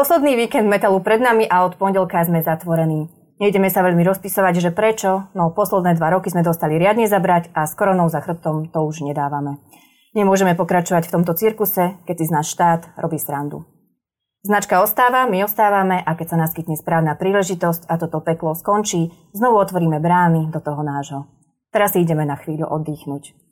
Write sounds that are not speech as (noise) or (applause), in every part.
Posledný víkend metalu pred nami a od pondelka sme zatvorení. Nejdeme sa veľmi rozpisovať, že prečo, no posledné dva roky sme dostali riadne zabrať a s koronou za chrbtom to už nedávame. Nemôžeme pokračovať v tomto cirkuse, keď si z nás štát robí srandu. Značka ostáva, my ostávame a keď sa naskytne správna príležitosť a toto peklo skončí, znovu otvoríme brány do toho nášho. Teraz si ideme na chvíľu oddychnúť.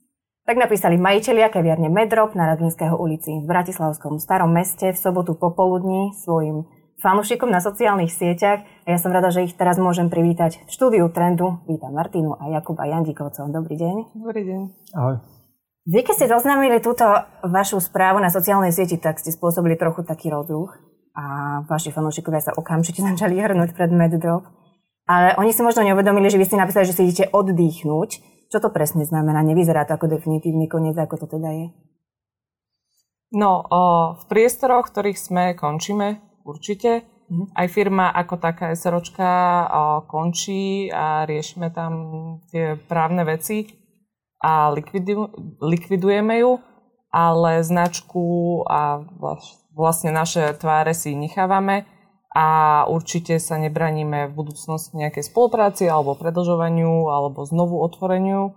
Tak napísali majiteľia kaviarne Medrop na Radvinského ulici v Bratislavskom starom meste v sobotu popoludní svojim fanúšikom na sociálnych sieťach a ja som rada, že ich teraz môžem privítať v štúdiu Trendu. Vítam Martinu a Jakuba Jandikovcov. Dobrý deň. Dobrý deň. Ahoj. Vy, keď ste oznámili túto vašu správu na sociálnej sieti, tak ste spôsobili trochu taký rozruch a vaši fanúšikovia sa okamžite (laughs) začali hrnúť pred Meddrop. Ale oni si možno neuvedomili, že vy ste napísali, že si idete oddychnúť. Čo to presne znamená? Nevyzerá to ako definitívny koniec, ako to teda je? No, o, v priestoroch, ktorých sme, končíme určite. Mm-hmm. Aj firma ako taká SROčka končí a riešime tam tie právne veci a likvidu, likvidujeme ju, ale značku a vlastne naše tváre si nechávame a určite sa nebraníme v budúcnosti nejakej spolupráci alebo predlžovaniu alebo znovu otvoreniu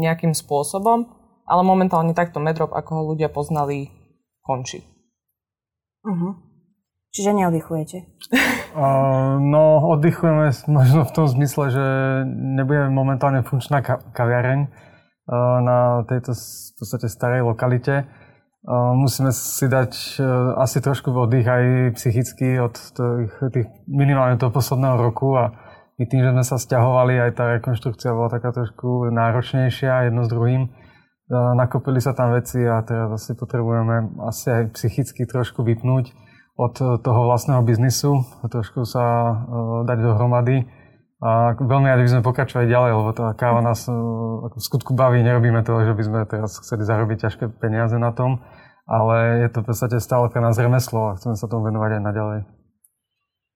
nejakým spôsobom, ale momentálne takto Medrop, ako ho ľudia poznali, končí. Uh-huh. Čiže neoddychujete? Uh, (laughs) no, oddychujeme možno v tom zmysle, že nebudeme momentálne funkčná kaviareň uh, na tejto v podstate starej lokalite musíme si dať e, asi trošku oddych aj psychicky od tých, tých minimálne toho posledného roku a my tým, že sme sa stiahovali, aj tá rekonštrukcia bola taká trošku náročnejšia jedno s druhým. E, nakopili sa tam veci a teraz asi potrebujeme asi aj psychicky trošku vypnúť od toho vlastného biznisu, trošku sa e, dať dohromady a veľmi rádi by sme pokračovali ďalej, lebo tá káva nás e, ako v skutku baví. Nerobíme to, že by sme teraz chceli zarobiť ťažké peniaze na tom, ale je to v podstate stále pre nás remeslo a chceme sa tomu venovať aj naďalej.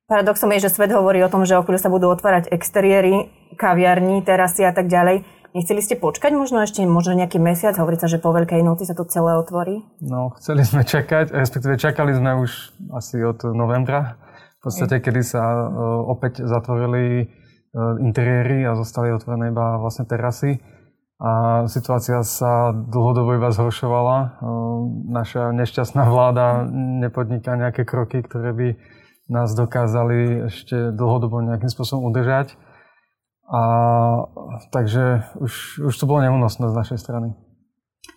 Paradoxom je, že svet hovorí o tom, že okolo sa budú otvárať exteriéry, kaviarní, terasy a tak ďalej. Nechceli ste počkať možno ešte možno nejaký mesiac? Hovorí sa, že po Veľkej noci sa to celé otvorí? No, chceli sme čakať, respektíve čakali sme už asi od novembra, v podstate, kedy sa uh, opäť zatvorili interiéry a zostali otvorené iba vlastne terasy. A situácia sa dlhodobo iba zhoršovala. Eh, naša nešťastná vláda nepodniká nejaké kroky, ktoré by nás dokázali ešte dlhodobo nejakým spôsobom udržať. A, takže už, už to bolo neúnosné z našej strany.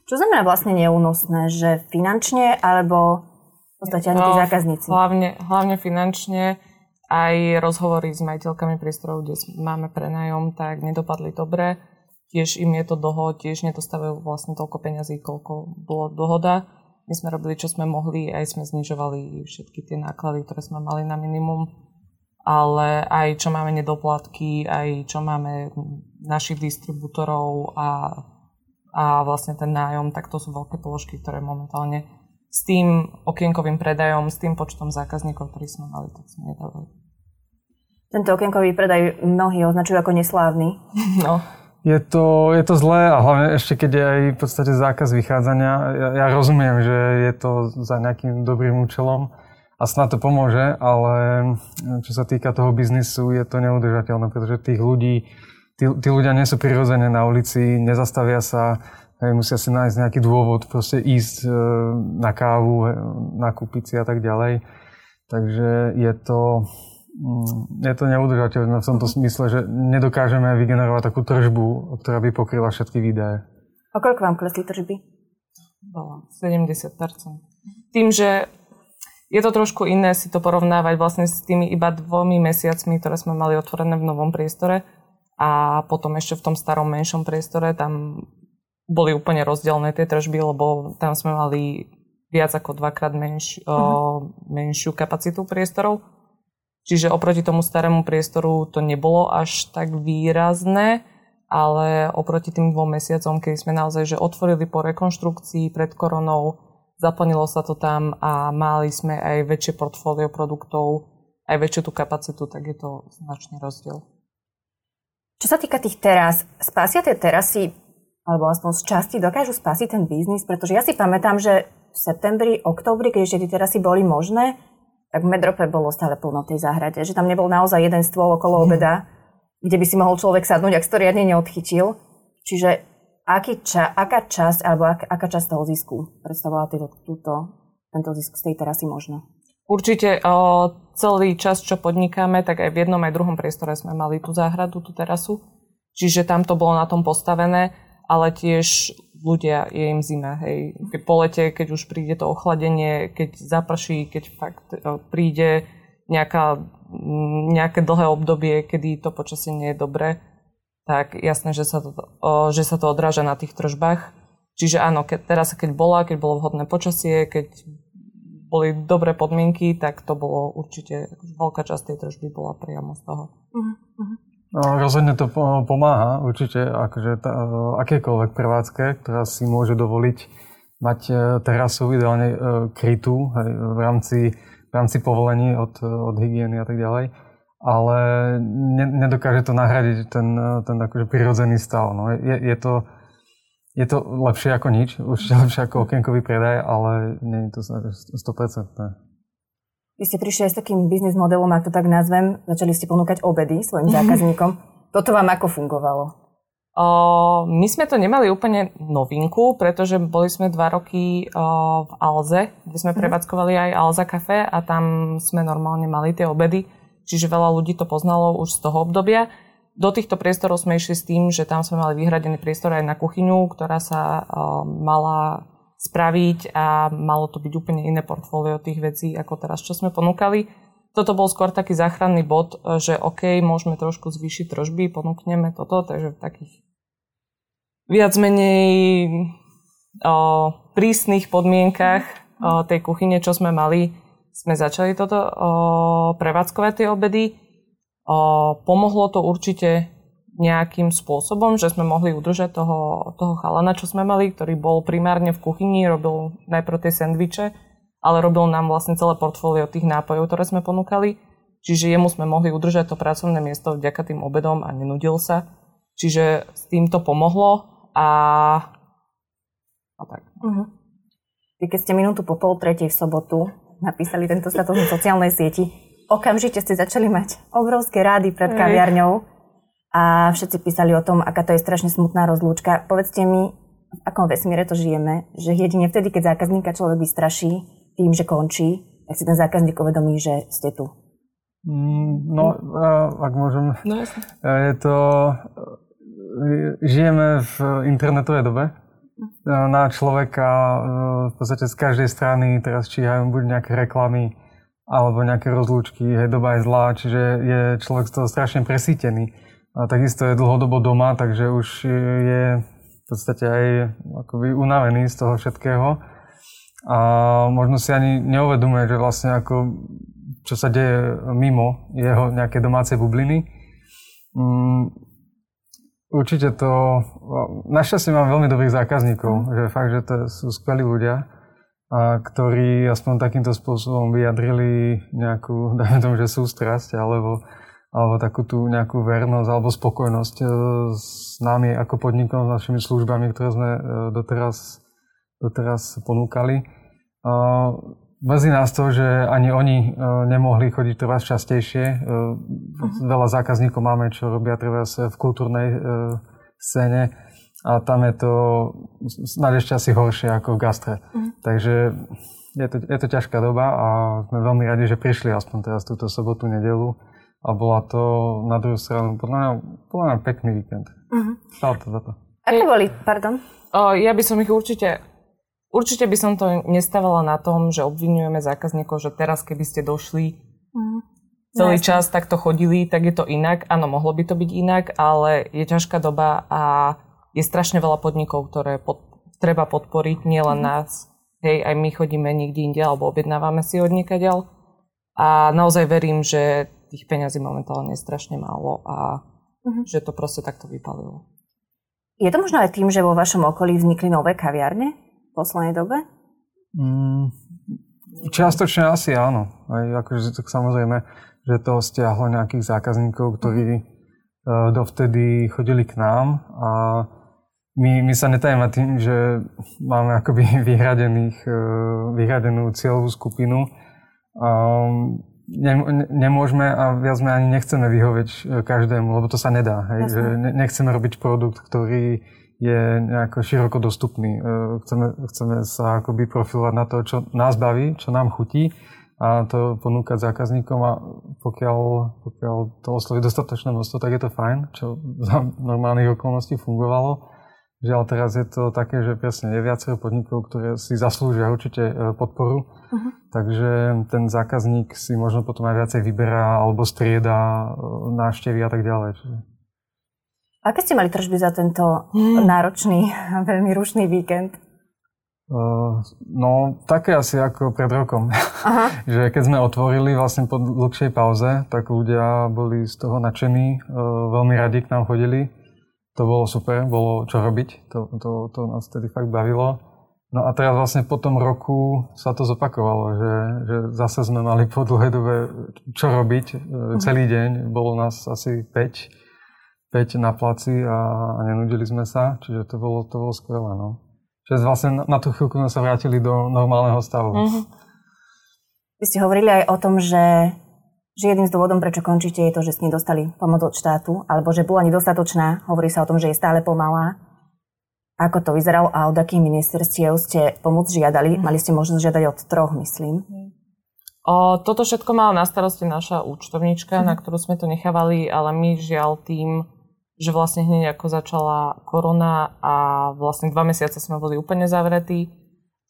Čo znamená vlastne neúnosné? Že finančne alebo v podstate ani tí no, zákazníci? Hlavne, hlavne finančne aj rozhovory s majiteľkami priestorov, kde máme prenajom, tak nedopadli dobre. Tiež im je to dlho, tiež nedostávajú vlastne toľko peňazí, koľko bolo dohoda. My sme robili, čo sme mohli, aj sme znižovali všetky tie náklady, ktoré sme mali na minimum. Ale aj čo máme nedoplatky, aj čo máme našich distribútorov a, a vlastne ten nájom, tak to sú veľké položky, ktoré momentálne s tým okienkovým predajom, s tým počtom zákazníkov, ktorí sme mali, tak sme nedávali. Tento okienkový predaj mnohí označujú ako neslávny. (laughs) No. Je to, je to zlé a hlavne ešte keď je aj v podstate zákaz vychádzania. Ja, ja rozumiem, že je to za nejakým dobrým účelom a snad to pomôže, ale čo sa týka toho biznisu, je to neudržateľné, pretože tých ľudí, tí, tí ľudia nie sú prirodzené na ulici, nezastavia sa, Hej, musia si nájsť nejaký dôvod, proste ísť e, na kávu, nakúpiť si a tak ďalej. Takže je to, mm, je to neudržateľné v tomto smysle, že nedokážeme vygenerovať takú tržbu, ktorá by pokryla všetky výdaje. A koľko vám klesli tržby? Bolo 70%. Tým, že je to trošku iné si to porovnávať vlastne s tými iba dvomi mesiacmi, ktoré sme mali otvorené v novom priestore a potom ešte v tom starom menšom priestore, tam boli úplne rozdielne tie tržby, lebo tam sme mali viac ako dvakrát menš, uh-huh. o, mhm. menšiu kapacitu priestorov. Čiže oproti tomu starému priestoru to nebolo až tak výrazné, ale oproti tým dvom mesiacom, keď sme naozaj že otvorili po rekonštrukcii pred koronou, zaplnilo sa to tam a mali sme aj väčšie portfólio produktov, aj väčšiu tú kapacitu, tak je to značný rozdiel. Čo sa týka tých teras, spásia tie terasy alebo aspoň z časti dokážu spasiť ten biznis? Pretože ja si pamätám, že v septembri, oktobri, keď ešte tie terasy boli možné, tak v Medrope bolo stále plno v tej záhrade. Že tam nebol naozaj jeden stôl okolo mhm. obeda, kde by si mohol človek sadnúť, ak si to riadne neodchytil. Čiže aký ča, aká časť, alebo ak, aká časť toho zisku predstavovala týto, túto, tento zisk z tej terasy možno? Určite o, celý čas, čo podnikáme, tak aj v jednom aj druhom priestore sme mali tú záhradu, tú terasu. Čiže tam to bolo na tom postavené, ale tiež ľudia, je im zima, hej. Keď po lete, keď už príde to ochladenie, keď zaprší, keď fakt o, príde nejaká, nejaké dlhé obdobie, kedy to počasie nie je dobré, tak jasné, že sa to, že sa to odráža na tých tržbách. Čiže áno, keď, teraz keď bola, keď bolo vhodné počasie, keď boli dobré podmienky, tak to bolo určite, veľká časť tej tržby bola priamo z toho. Uh-huh. No, rozhodne to pomáha, určite, akože tá, akékoľvek prevádzke, ktorá si môže dovoliť mať e, terasu ideálne e, krytú hej, v, rámci, v rámci povolení od, od hygieny a tak ďalej, ale ne, nedokáže to nahradiť ten, ten akože prirodzený stav. No. Je, je to je to lepšie ako nič, určite (laughs) lepšie ako okienkový predaj, ale nie je to 100%. Vy ste prišli aj s takým biznis modelom, ak to tak nazvem, začali ste ponúkať obedy svojim zákazníkom. Toto vám ako fungovalo? My sme to nemali úplne novinku, pretože boli sme dva roky v Alze, kde sme mhm. prevádzkovali aj Alza Café a tam sme normálne mali tie obedy, čiže veľa ľudí to poznalo už z toho obdobia. Do týchto priestorov sme išli s tým, že tam sme mali vyhradený priestor aj na kuchyňu, ktorá sa mala spraviť a malo to byť úplne iné portfólio tých vecí, ako teraz, čo sme ponúkali. Toto bol skôr taký záchranný bod, že OK, môžeme trošku zvýšiť trožby, ponúkneme toto, takže v takých viac menej o, prísnych podmienkach o, tej kuchyne, čo sme mali, sme začali toto o, prevádzkovať tie obedy Pomohlo to určite nejakým spôsobom, že sme mohli udržať toho, toho chalana, čo sme mali, ktorý bol primárne v kuchyni, robil najprv tie sendviče, ale robil nám vlastne celé portfólio tých nápojov, ktoré sme ponúkali. Čiže jemu sme mohli udržať to pracovné miesto vďaka tým obedom a nenudil sa. Čiže s tým to pomohlo a, a tak. Uh-huh. Vy keď ste minútu po pol tretej v sobotu napísali tento status na sociálnej sieti, okamžite ste začali mať obrovské rády pred kaviarňou a všetci písali o tom, aká to je strašne smutná rozlúčka. Povedzte mi, v akom vesmíre to žijeme, že jedine vtedy, keď zákazníka človek vystraší tým, že končí, tak si ten zákazník uvedomí, že ste tu. Mm, no, ak môžem. No, Je to... Žijeme v internetovej dobe. Na človeka v podstate z každej strany teraz číhajú buď nejaké reklamy, alebo nejaké rozlúčky, hej, doba je zlá, čiže je človek z toho strašne presítený. A takisto je dlhodobo doma, takže už je v podstate aj akoby unavený z toho všetkého. A možno si ani neuvedomuje, že vlastne ako, čo sa deje mimo jeho nejaké domácej bubliny. Mm, určite to... Našťastie mám veľmi dobrých zákazníkov, mm. že fakt, že to sú skvelí ľudia a ktorí aspoň takýmto spôsobom vyjadrili nejakú, (laughs) dajme tomu, že sústrasť, alebo, alebo takú tú nejakú vernosť alebo spokojnosť e, s nami ako podnikom, s našimi službami, ktoré sme e, doteraz, doteraz ponúkali. Mrzí nás to, že ani oni e, nemohli chodiť teraz častejšie. Veľa zákazníkov máme, čo robia teraz v kultúrnej scéne a tam je to snad ešte asi horšie ako v gastre. Mm. Takže je to, je to ťažká doba a sme veľmi radi, že prišli aspoň teraz túto sobotu, nedelu a bola to na druhú stranu podľa mňa, podľa mňa pekný víkend. Mm-hmm. Stalo to za to. Aké boli, pardon? O, ja by som ich určite, určite by som to nestávala na tom, že obvinujeme zákazníkov, že teraz keby ste došli mm. celý no, čas takto chodili, tak je to inak. Áno, mohlo by to byť inak, ale je ťažká doba a je strašne veľa podnikov, ktoré pod, treba podporiť, nielen mm-hmm. nás. Hej, aj my chodíme niekde inde alebo objednávame si od niekaďal. A naozaj verím, že tých peňazí momentálne je strašne málo a mm-hmm. že to proste takto vypalilo. Je to možno aj tým, že vo vašom okolí vznikli nové kaviarne v poslednej dobe? Mm, čiastočne asi áno. Aj akože tak samozrejme, že to stiahlo nejakých zákazníkov, ktorí mm-hmm. dovtedy chodili k nám a my, my sa netajeme tým, že máme akoby (laughs) vyhradených, e, vyhradenú cieľovú skupinu. Ne, nemôžeme a viac sme ani nechceme vyhovieť e, každému, lebo to sa nedá. Hej? Že nechceme robiť produkt, ktorý je nejako široko dostupný. Chceme, chceme sa akoby profilovať na to, čo nás baví, čo nám chutí a to ponúkať zákazníkom a pokiaľ, pokiaľ to osloví dostatočné množstvo, tak je to fajn, čo za normálnych okolností fungovalo. Žiaľ, teraz je to také, že presne je viacero podnikov, ktoré si zaslúžia určite e, podporu, uh-huh. takže ten zákazník si možno potom aj viacej vyberá alebo strieda e, návštevy a tak ďalej. Čiže... Aké ste mali tržby za tento hmm. náročný a (laughs) veľmi rušný víkend? Uh, no, také asi ako pred rokom. Aha. (laughs) že keď sme otvorili vlastne po dlhšej pauze, tak ľudia boli z toho nadšení, uh, veľmi radi k nám chodili. To bolo super, bolo čo robiť, to, to, to nás tedy fakt bavilo. No a teraz vlastne po tom roku sa to zopakovalo, že, že zase sme mali po dlhej dobe čo robiť uh, celý deň. Bolo nás asi 5, 5 na placi a, a nenudili sme sa, čiže to bolo, to bolo skvelé. No. Čiže vlastne na tú chvíľku sme sa vrátili do normálneho stavu. Mm-hmm. Vy ste hovorili aj o tom, že, že jedným z dôvodom, prečo končíte, je to, že ste nedostali pomoc od štátu, alebo že bola nedostatočná. Hovorí sa o tom, že je stále pomalá. Ako to vyzeralo a od akých ministerstiev ste pomoc žiadali? Mm. Mali ste možnosť žiadať od troch, myslím. O, toto všetko mala na starosti naša účtovníčka, mm. na ktorú sme to nechávali, ale my žiaľ tým že vlastne hneď ako začala korona a vlastne dva mesiace sme boli úplne zavretí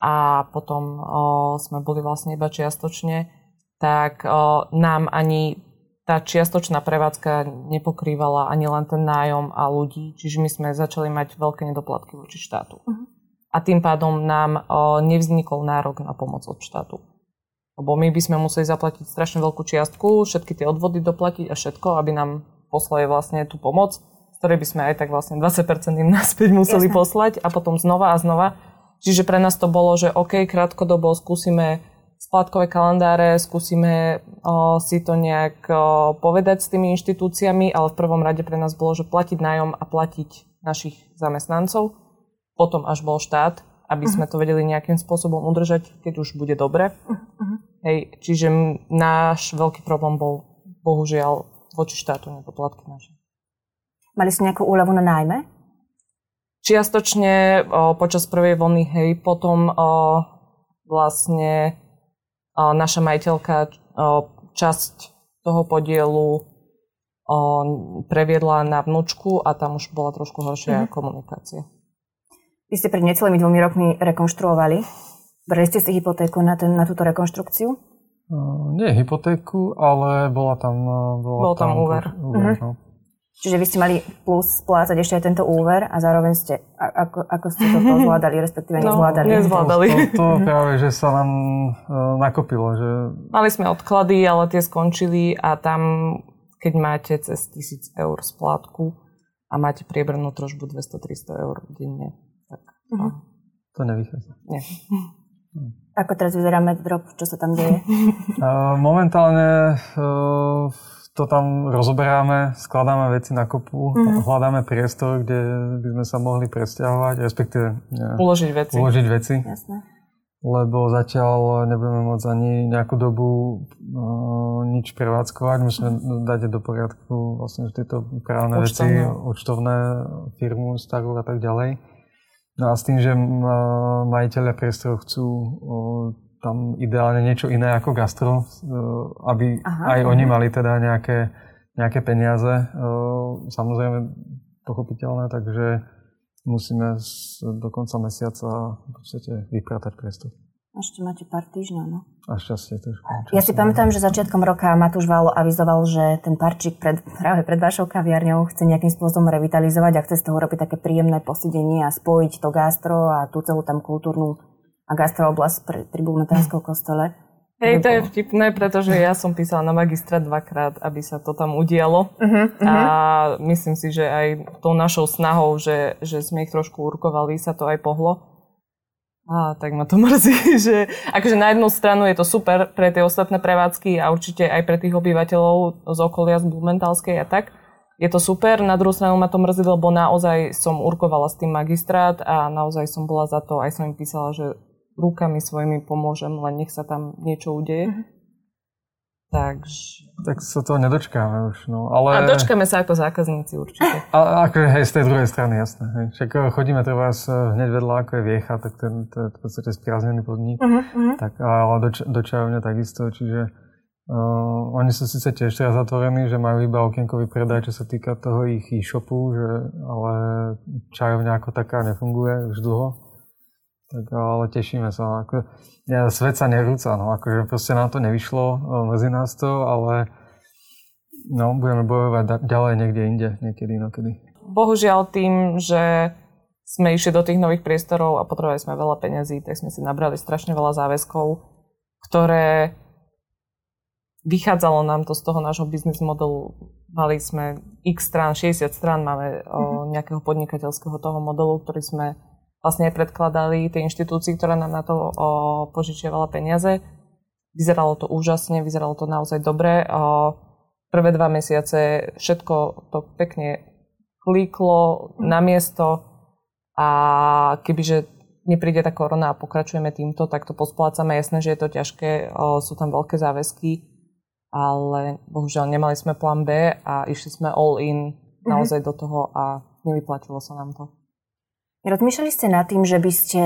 a potom o, sme boli vlastne iba čiastočne, tak o, nám ani tá čiastočná prevádzka nepokrývala ani len ten nájom a ľudí, čiže my sme začali mať veľké nedoplatky voči štátu. Uh-huh. A tým pádom nám o, nevznikol nárok na pomoc od štátu. Lebo my by sme museli zaplatiť strašne veľkú čiastku, všetky tie odvody doplatiť a všetko, aby nám poslali vlastne tú pomoc ktoré by sme aj tak vlastne 20% im naspäť museli Jasne. poslať a potom znova a znova. Čiže pre nás to bolo, že OK, krátkodobo skúsime splátkové kalendáre, skúsime o, si to nejak o, povedať s tými inštitúciami, ale v prvom rade pre nás bolo, že platiť nájom a platiť našich zamestnancov. Potom až bol štát, aby uh-huh. sme to vedeli nejakým spôsobom udržať, keď už bude dobre. Uh-huh. Hej, čiže náš veľký problém bol bohužiaľ voči štátu nepoplatky naše. Mali ste nejakú úľavu na nájme? Čiastočne o, počas prvej vlny, hej, potom o, vlastne naša majiteľka časť toho podielu previedla na vnúčku a tam už bola trošku horšia mm. komunikácia. Vy ste pred necelými dvomi rokmi rekonštruovali. Brali ste si hypotéku na, ten, na túto rekonštrukciu? Uh, nie hypotéku, ale bola tam... Bola Bol tam, tam úver. úver uh-huh. no. Čiže vy ste mali plus splácať ešte aj tento úver a zároveň ste, ako, ako ste to (laughs) zvládali, respektíve no, nezvládali? nezvládali. To, to, to práve, že sa nám uh, nakopilo. Že... Mali sme odklady, ale tie skončili a tam, keď máte cez 1000 eur splátku a máte priebernú trožbu 200-300 eur denne, tak... Uh-huh. To nevychádza. Nie. Ako teraz vyzerá medrop, čo sa tam deje? (laughs) Momentálne uh, to tam rozoberáme, skladáme veci na kopu, mm-hmm. hľadáme priestor, kde by sme sa mohli presťahovať, respektíve ne, uložiť veci. Uložiť veci. Jasne. Lebo zatiaľ nebudeme môcť ani nejakú dobu uh, nič prevádzkovať. Musíme dať do poriadku vlastne tieto právne veci, účtovné firmu, starú a tak ďalej. No a s tým, že uh, majiteľia priestorov chcú uh, tam ideálne niečo iné ako gastro, eh, aby Aha, aj oni mali teda nejaké, nejaké peniaze, eh, samozrejme pochopiteľné, takže musíme do konca mesiaca v podstate vypratať priestor. Ešte máte pár týždňov, no? A šťastie trošku. Ja si pamätám, že začiatkom roka Matúš Valo avizoval, že ten parčík pred, práve pred vašou kaviarňou chce nejakým spôsobom revitalizovať a chce z toho robiť také príjemné posedenie a spojiť to gastro a tú celú tam kultúrnu a gastrooblasť pri, pri Bulmetánskom kostole. Hej, to je vtipné, pretože ja som písala na magistra dvakrát, aby sa to tam udialo. Uh-huh, uh-huh. A myslím si, že aj tou našou snahou, že, že sme ich trošku urkovali, sa to aj pohlo. A tak ma to (laughs) mrzí, že akože na jednu stranu je to super pre tie ostatné prevádzky a určite aj pre tých obyvateľov z okolia z Blumentálskej a tak. je to super, na druhú stranu ma to mrzí, lebo naozaj som urkovala s tým magistrát a naozaj som bola za to, aj som im písala, že rukami svojimi pomôžem, len nech sa tam niečo udeje. Mm-hmm. Takže... Tak sa toho nedočkáme už, no. Ale... A dočkáme sa ako zákazníci určite. A, ako hej, z tej druhej strany, jasné. Hej. Však eh, chodíme treba eh, hneď vedľa, ako je Viecha, tak ten, to je v podstate sprázdnený podnik. Uh-huh, Tak, ale do, do Čajovne takisto, čiže uh, oni sú síce tiež teraz zatvorení, že majú iba okienkový predaj, čo sa týka toho ich e-shopu, že, ale Čajovňa ako taká nefunguje už dlho. Tak ale tešíme sa. Ako, ja, svet sa nerúca, no akože proste nám to nevyšlo, mezi nás to, ale no, budeme bojovať ďalej niekde inde, niekedy inokedy. Bohužiaľ tým, že sme išli do tých nových priestorov a potrebovali sme veľa peňazí, tak sme si nabrali strašne veľa záväzkov, ktoré vychádzalo nám to z toho nášho biznis modelu. Mali sme x strán, 60 strán máme mm-hmm. o, mhm. nejakého podnikateľského toho modelu, ktorý sme vlastne predkladali tej inštitúcii, ktorá nám na to o, požičiavala peniaze. Vyzeralo to úžasne, vyzeralo to naozaj dobre. O, prvé dva mesiace všetko to pekne klíklo na miesto a kebyže nepríde tá korona a pokračujeme týmto, tak to posplácame. Jasné, že je to ťažké, o, sú tam veľké záväzky, ale bohužiaľ nemali sme plán B a išli sme all in mhm. naozaj mm-hmm. do toho a nevyplatilo sa nám to. Rozmýšľali ste nad tým, že by ste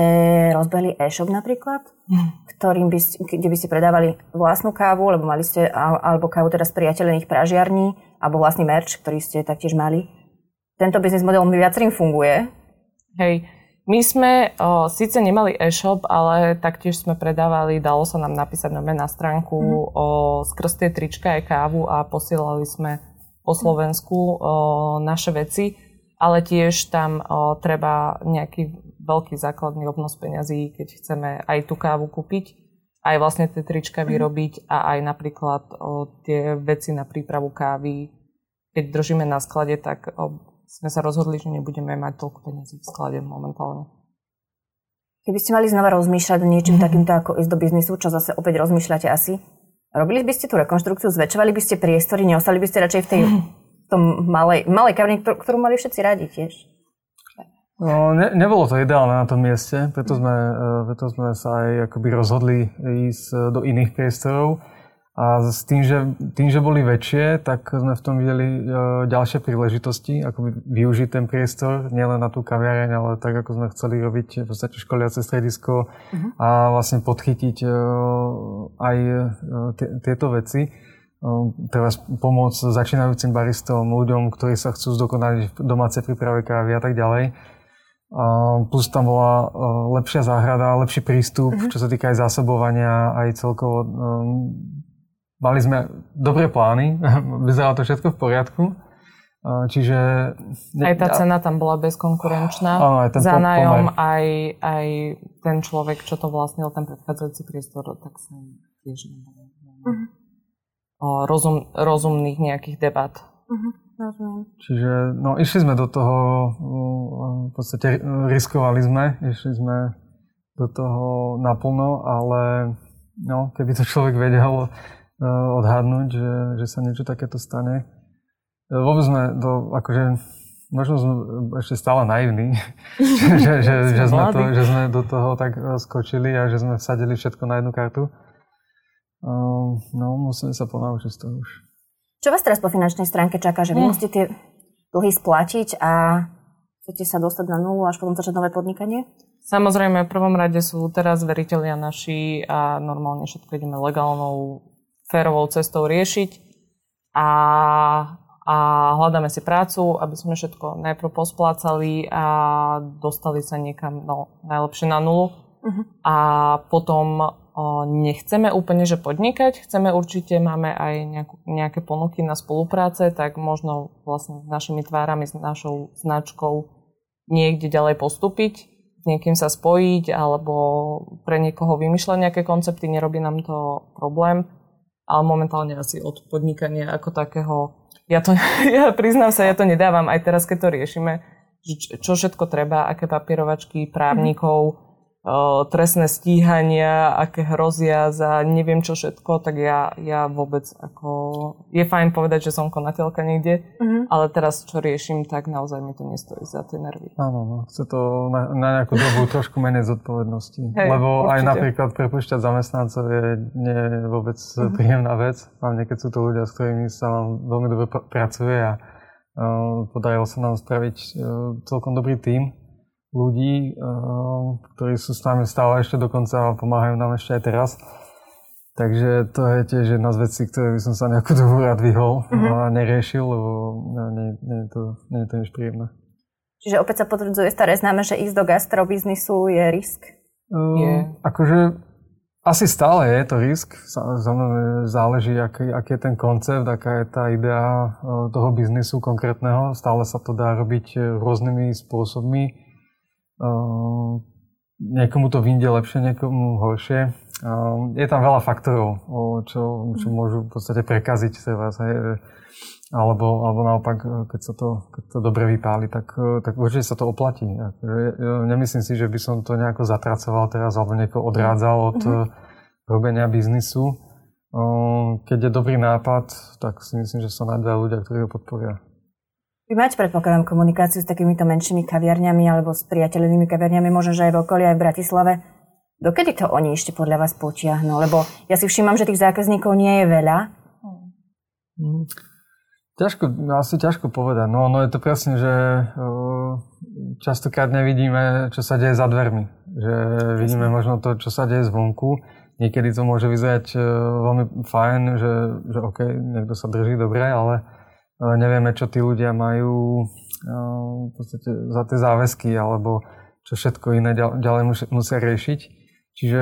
rozbehli e-shop napríklad, hm. ktorým by ste, kde by ste predávali vlastnú kávu, lebo mali ste, alebo kávu teda z priateľených pražiarní, alebo vlastný merch, ktorý ste taktiež mali. Tento biznis model mi viacerým funguje. Hej, my sme o, síce nemali e-shop, ale taktiež sme predávali, dalo sa nám napísať nové na stránku mm. o, skrz tie trička aj kávu a posielali sme po Slovensku o, naše veci ale tiež tam o, treba nejaký veľký základný obnos peňazí, keď chceme aj tú kávu kúpiť, aj vlastne tie trička mhm. vyrobiť a aj napríklad o, tie veci na prípravu kávy. Keď držíme na sklade, tak o, sme sa rozhodli, že nebudeme mať toľko peniazí v sklade momentálne. Keby ste mali znova rozmýšľať o niečím mm-hmm. takýmto ako ísť do biznisu, čo zase opäť rozmýšľate asi, robili by ste tú rekonštrukciu, zväčšovali by ste priestory, neostali by ste radšej v tej (laughs) tom malej, malej kavni, ktorú mali všetci radi tiež. No, ne, nebolo to ideálne na tom mieste, preto sme, e, preto sme sa aj akoby rozhodli ísť e, do iných priestorov. A s tým že, tým, že boli väčšie, tak sme v tom videli e, ďalšie príležitosti, ako využiť ten priestor, nielen na tú kaviareň, ale tak, ako sme chceli robiť v podstate školiace stredisko uh-huh. a vlastne podchytiť aj tieto veci teraz pomôcť začínajúcim baristom, ľuďom, ktorí sa chcú zdokonaliť v domácej príprave kávy a tak ďalej. Plus tam bola lepšia záhrada, lepší prístup, uh-huh. čo sa týka aj zásobovania, aj celkovo. Mali sme dobré plány, (laughs) vyzeralo to všetko v poriadku. Čiže... Aj tá cena tam bola bezkonkurenčná. Áno, aj ten Za nájom, aj, aj ten človek, čo to vlastnil, ten predchádzajúci priestor, tak sa tiež nebolo. Uh-huh rozum, rozumných nejakých debat. Uh-huh, Čiže no, išli sme do toho, v podstate riskovali sme, išli sme do toho naplno, ale no, keby to človek vedel odhadnúť, že, že sa niečo takéto stane. E, vôbec sme do, akože, možno sme ešte stále naivní, (laughs) že, že, že, sme to, že sme do toho tak e, skočili a že sme vsadili všetko na jednu kartu. Ehm, no, musíme sa ponaučiť z toho už. Čo vás teraz po finančnej stránke čaká? Že vy mm. musíte tie dlhy splatiť a chcete sa dostať na nulu až potom začať nové podnikanie? Samozrejme, v prvom rade sú teraz veriteľia naši a normálne všetko ideme legálnou, férovou cestou riešiť a, a hľadáme si prácu, aby sme všetko najprv posplácali a dostali sa niekam no, najlepšie na nulu. Uh-huh. A potom nechceme úplne, že podnikať, chceme určite, máme aj nejakú, nejaké ponuky na spolupráce, tak možno vlastne s našimi tvárami, s našou značkou niekde ďalej postúpiť, s niekým sa spojiť, alebo pre niekoho vymýšľať nejaké koncepty, nerobí nám to problém, ale momentálne asi od podnikania ako takého, ja to, (laughs) ja priznám sa, ja to nedávam aj teraz, keď to riešime, čo všetko treba, aké papierovačky, právnikov, trestné stíhania, aké hrozia za neviem čo všetko, tak ja, ja vôbec ako... Je fajn povedať, že som konateľka niekde, uh-huh. ale teraz čo riešim, tak naozaj mi to nestojí za tie nervy. Áno, no, chce to na, na nejakú dobu trošku menej zodpovednosti. Hey, Lebo určite. aj napríklad prepušťať zamestnancov je nie vôbec uh-huh. príjemná vec, hlavne keď sú to ľudia, s ktorými sa vám veľmi dobre pr- pracuje a uh, podarilo sa nám spraviť uh, celkom dobrý tím ľudí, eh, ktorí sú s nami stále ešte dokonca a pomáhajú nám ešte aj teraz. Takže to je tiež jedna z vecí, ktoré by som sa nejakú dobu rád vyhol mm-hmm. a neriešil, lebo nie, nie, je to, nie je to nič príjemné. Čiže opäť sa potvrdzuje staré známe, že ísť do gastrobiznisu je risk? Um, je. Akože asi stále je to risk. Záleží, aký, aký je ten koncept, aká je tá idea eh, toho biznisu konkrétneho. Stále sa to dá robiť rôznymi spôsobmi Uh, niekomu to vyjde lepšie, niekomu horšie. Uh, je tam veľa faktorov, čo, čo môžu v podstate prekaziť seba. Alebo, alebo naopak, keď sa to, keď to dobre vypáli, tak, tak určite sa to oplatí. Nemyslím si, že by som to nejako zatracoval teraz alebo niekoho odrádzal od mm-hmm. robenia biznisu. Keď je dobrý nápad, tak si myslím, že sa nájde ľudia, ktorí ho podporia. Vy máte, predpokladám, komunikáciu s takýmito menšími kaviarňami alebo s priateľnými kaviarňami, možno, že aj v okolí, aj v Bratislave. Dokedy to oni ešte podľa vás potiahnu? Lebo ja si všímam, že tých zákazníkov nie je veľa. Hmm. Ťažko, asi ťažko povedať. No, no je to presne, že uh, častokrát nevidíme, čo sa deje za dvermi. Že vidíme možno to, čo sa deje zvonku. Niekedy to môže vyzerať uh, veľmi fajn, že, že OK, niekto sa drží dobre, ale nevieme, čo tí ľudia majú v podstate za tie záväzky alebo čo všetko iné ďalej musia riešiť. Čiže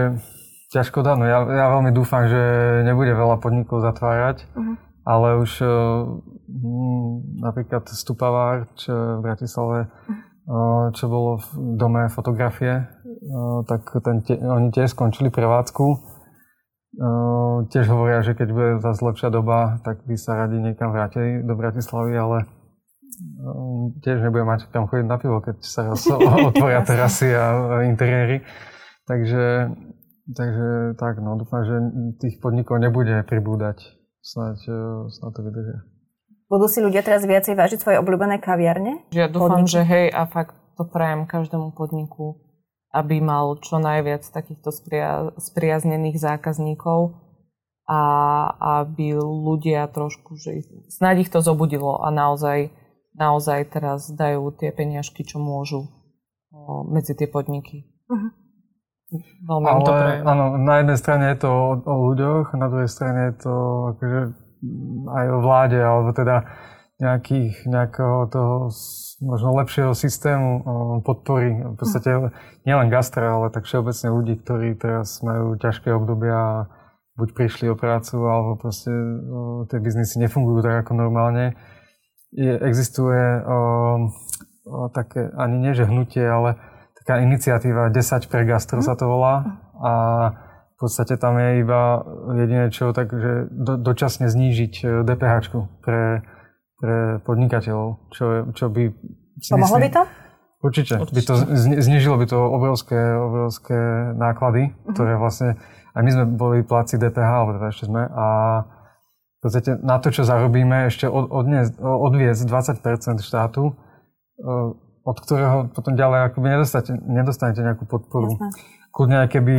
ťažko dá. No ja, ja veľmi dúfam, že nebude veľa podnikov zatvárať, uh-huh. ale už hm, napríklad Stupavár, čo v Bratislave, uh-huh. čo bolo v dome fotografie, tak ten, oni tiež skončili prevádzku Uh, tiež hovoria, že keď bude zase lepšia doba, tak by sa radi niekam vrátili do Bratislavy, ale tiež nebude mať kam chodiť na pivo, keď sa (laughs) otvoria terasy a interiéry. Takže, takže tak, no dúfam, že tých podnikov nebude pribúdať. Snáď, snáď to vydržia. Budú si ľudia teraz viacej vážiť svoje obľúbené kaviarne? Ja dúfam, Podniky? že hej a fakt to prajem každému podniku aby mal čo najviac takýchto spria- spriaznených zákazníkov a aby ľudia trošku, že ich, snáď ich to zobudilo a naozaj, naozaj teraz dajú tie peniažky, čo môžu o, medzi tie podniky. Uh-huh. Veľmi Ale, to áno, na jednej strane je to o, o ľuďoch, na druhej strane je to akože aj o vláde, alebo teda nejakých, nejakého toho možno lepšieho systému podpory. V podstate nielen gastra, ale tak všeobecne ľudí, ktorí teraz majú ťažké obdobia a buď prišli o prácu, alebo proste tie biznisy nefungujú tak ako normálne. Je, existuje o, o, také, ani nie že hnutie, ale taká iniciatíva 10 pre gastro sa to volá a v podstate tam je iba jediné čo, takže do, dočasne znížiť DPH pre pre podnikateľov, čo, čo by... Pomohlo by to? Určite. Určite. By to znižilo by to obrovské, obrovské náklady, uh-huh. ktoré vlastne... Aj my sme boli pláci DPH, alebo teda ešte sme, a v podstate na to, čo zarobíme, ešte od, odniesť, odviesť 20% štátu, od ktorého potom ďalej akoby nedostanete, nedostanete nejakú podporu. Jasné. Kľudne aj keby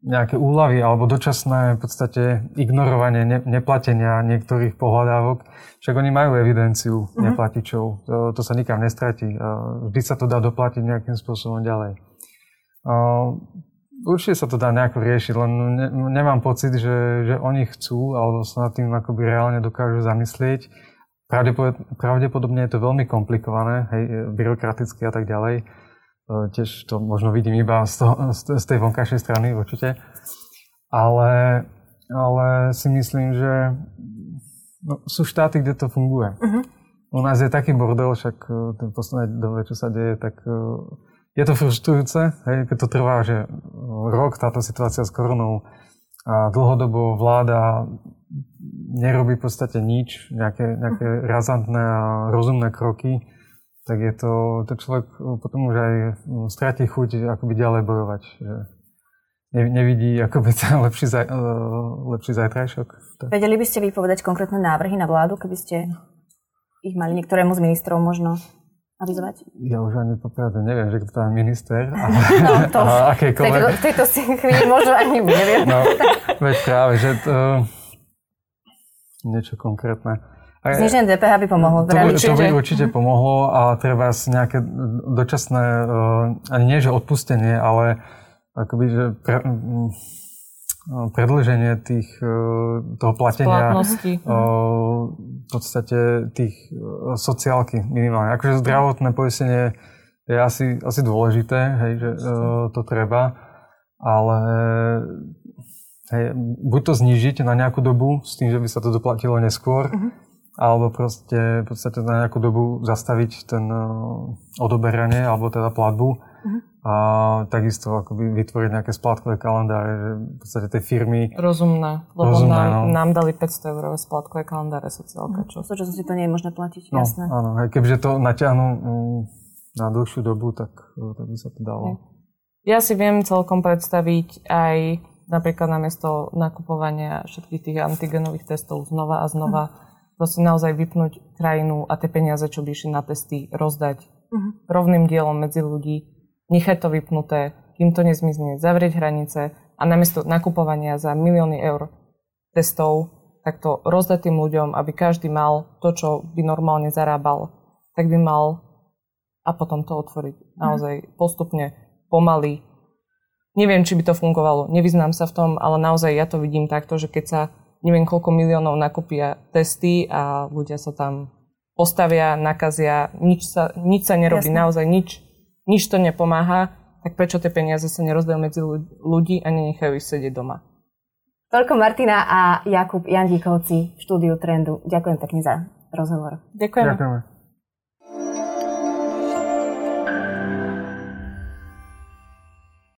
nejaké úlavy alebo dočasné v podstate ignorovanie ne, neplatenia niektorých pohľadávok. Však oni majú evidenciu uh-huh. neplatičov, to, to sa nikam nestratí. Vždy sa to dá doplatiť nejakým spôsobom ďalej. Určite sa to dá nejako riešiť, len ne, nemám pocit, že, že oni chcú alebo sa nad tým akoby reálne dokážu zamyslieť. Pravdepodobne je to veľmi komplikované, hej, byrokraticky a tak ďalej tiež to možno vidím iba z, toho, z tej vonkajšej strany určite. Ale, ale si myslím, že no, sú štáty, kde to funguje. Uh-huh. U nás je taký bordel, však e, ten posledné dobe, čo sa deje, tak e, je to frustrujúce, hej, keď to trvá, že rok táto situácia s koronou a dlhodobo vláda nerobí v podstate nič, nejaké, nejaké razantné a rozumné kroky tak je to, to človek potom už aj stratí chuť akoby ďalej bojovať. Že nevidí akoby (laughs) ten lepší, zaj, lepší zajtrajšok. Vedeli by ste vypovedať konkrétne návrhy na vládu, keby ste ich mali niektorému z ministrov možno avizovať? Ja už ani popravde neviem, že kto tam je minister. (laughs) A, no, to (laughs) a akékoľvek. V tejto, si chvíli možno ani neviem. No, veď práve, že to, niečo konkrétne. Zniženie DPH by pomohlo. To, by, to by určite uh-huh. pomohlo a treba nejaké dočasné, uh, ani nie že odpustenie, ale akoby, že pre, predlženie tých, uh, toho platenia uh, v podstate tých sociálky minimálne. Akože zdravotné poistenie je asi, asi dôležité, hej, že to treba, ale hej, buď to znížiť na nejakú dobu s tým, že by sa to doplatilo neskôr, uh-huh alebo proste v podstate na nejakú dobu zastaviť ten uh, odoberanie alebo teda platbu uh-huh. a takisto akoby vytvoriť nejaké splátkové kalendáre, že v podstate tej firmy... Rozumné, lebo rozumné, nám, no. nám dali 500 eurové splátkové kalendáre sociálka. Čo? Uh-huh. si to nie je možné platiť, no, jasné. Áno, aj kebyže to natiahnu um, na dlhšiu dobu, tak, uh, tak by sa to dalo. Ja si viem celkom predstaviť aj napríklad namiesto nakupovania všetkých tých antigenových testov znova a znova uh-huh proste naozaj vypnúť krajinu a tie peniaze, čo by išli na testy, rozdať uh-huh. rovným dielom medzi ľudí, nechať to vypnuté, kým to nezmizne, zavrieť hranice a namiesto nakupovania za milióny eur testov, tak to rozdať tým ľuďom, aby každý mal to, čo by normálne zarábal, tak by mal a potom to otvoriť naozaj uh-huh. postupne, pomaly. Neviem, či by to fungovalo, nevyznám sa v tom, ale naozaj ja to vidím takto, že keď sa neviem koľko miliónov nakúpia testy a ľudia sa tam postavia, nakazia, nič sa, nič sa nerobí, Jasne. naozaj nič, nič to nepomáha, tak prečo tie peniaze sa nerozdajú medzi ľudí a nenechajú ich sedieť doma? Toľko Martina a Jakub Jandíkovci v štúdiu Trendu. Ďakujem pekne za rozhovor. Ďakujem. Ďakujeme.